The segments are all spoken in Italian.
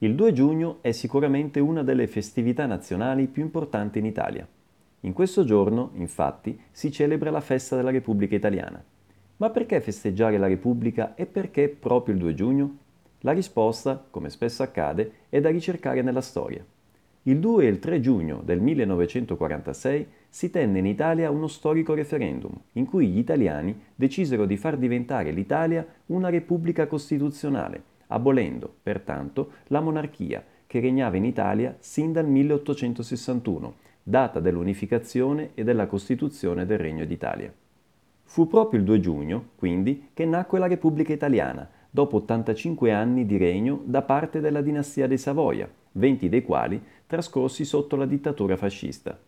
Il 2 giugno è sicuramente una delle festività nazionali più importanti in Italia. In questo giorno, infatti, si celebra la festa della Repubblica Italiana. Ma perché festeggiare la Repubblica e perché proprio il 2 giugno? La risposta, come spesso accade, è da ricercare nella storia. Il 2 e il 3 giugno del 1946 si tenne in Italia uno storico referendum in cui gli italiani decisero di far diventare l'Italia una repubblica costituzionale abolendo, pertanto, la monarchia che regnava in Italia sin dal 1861, data dell'unificazione e della costituzione del Regno d'Italia. Fu proprio il 2 giugno, quindi, che nacque la Repubblica Italiana, dopo 85 anni di regno da parte della dinastia dei Savoia, 20 dei quali trascorsi sotto la dittatura fascista.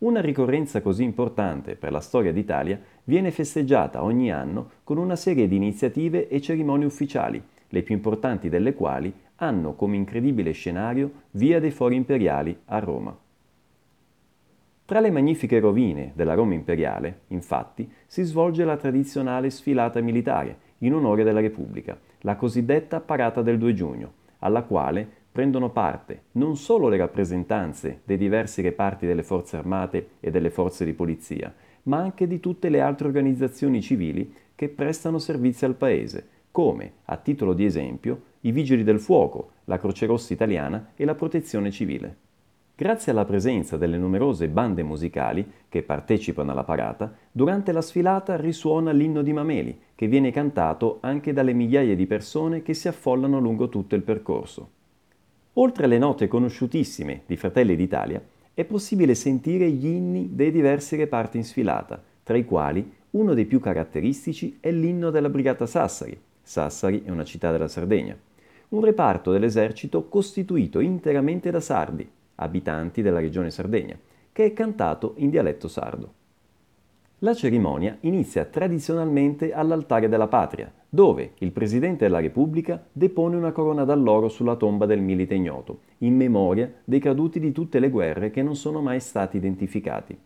Una ricorrenza così importante per la storia d'Italia viene festeggiata ogni anno con una serie di iniziative e cerimonie ufficiali, le più importanti delle quali hanno come incredibile scenario Via dei Fori Imperiali a Roma. Tra le magnifiche rovine della Roma imperiale, infatti, si svolge la tradizionale sfilata militare in onore della Repubblica, la cosiddetta Parata del 2 giugno, alla quale prendono parte non solo le rappresentanze dei diversi reparti delle forze armate e delle forze di polizia, ma anche di tutte le altre organizzazioni civili che prestano servizio al Paese, come, a titolo di esempio, i Vigili del Fuoco, la Croce Rossa Italiana e la Protezione Civile. Grazie alla presenza delle numerose bande musicali che partecipano alla parata, durante la sfilata risuona l'inno di Mameli, che viene cantato anche dalle migliaia di persone che si affollano lungo tutto il percorso. Oltre alle note conosciutissime di Fratelli d'Italia, è possibile sentire gli inni dei diversi reparti in sfilata, tra i quali uno dei più caratteristici è l'inno della Brigata Sassari. Sassari è una città della Sardegna. Un reparto dell'esercito costituito interamente da sardi, abitanti della regione Sardegna, che è cantato in dialetto sardo. La cerimonia inizia tradizionalmente all'altare della patria, dove il Presidente della Repubblica depone una corona d'alloro sulla tomba del milite ignoto, in memoria dei caduti di tutte le guerre che non sono mai stati identificati.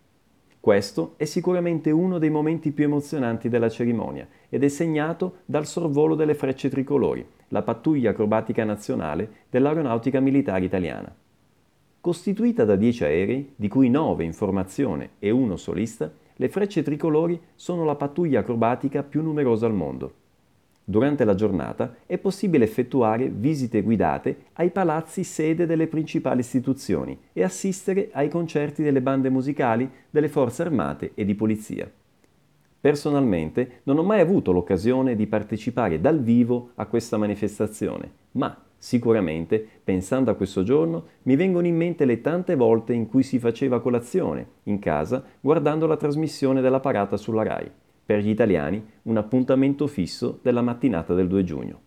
Questo è sicuramente uno dei momenti più emozionanti della cerimonia ed è segnato dal sorvolo delle frecce tricolori, la pattuglia acrobatica nazionale dell'Aeronautica Militare Italiana. Costituita da 10 aerei, di cui 9 in formazione e uno solista, le frecce tricolori sono la pattuglia acrobatica più numerosa al mondo. Durante la giornata è possibile effettuare visite guidate ai palazzi sede delle principali istituzioni e assistere ai concerti delle bande musicali delle forze armate e di polizia. Personalmente non ho mai avuto l'occasione di partecipare dal vivo a questa manifestazione, ma Sicuramente, pensando a questo giorno, mi vengono in mente le tante volte in cui si faceva colazione, in casa, guardando la trasmissione della parata sulla RAI. Per gli italiani, un appuntamento fisso della mattinata del 2 giugno.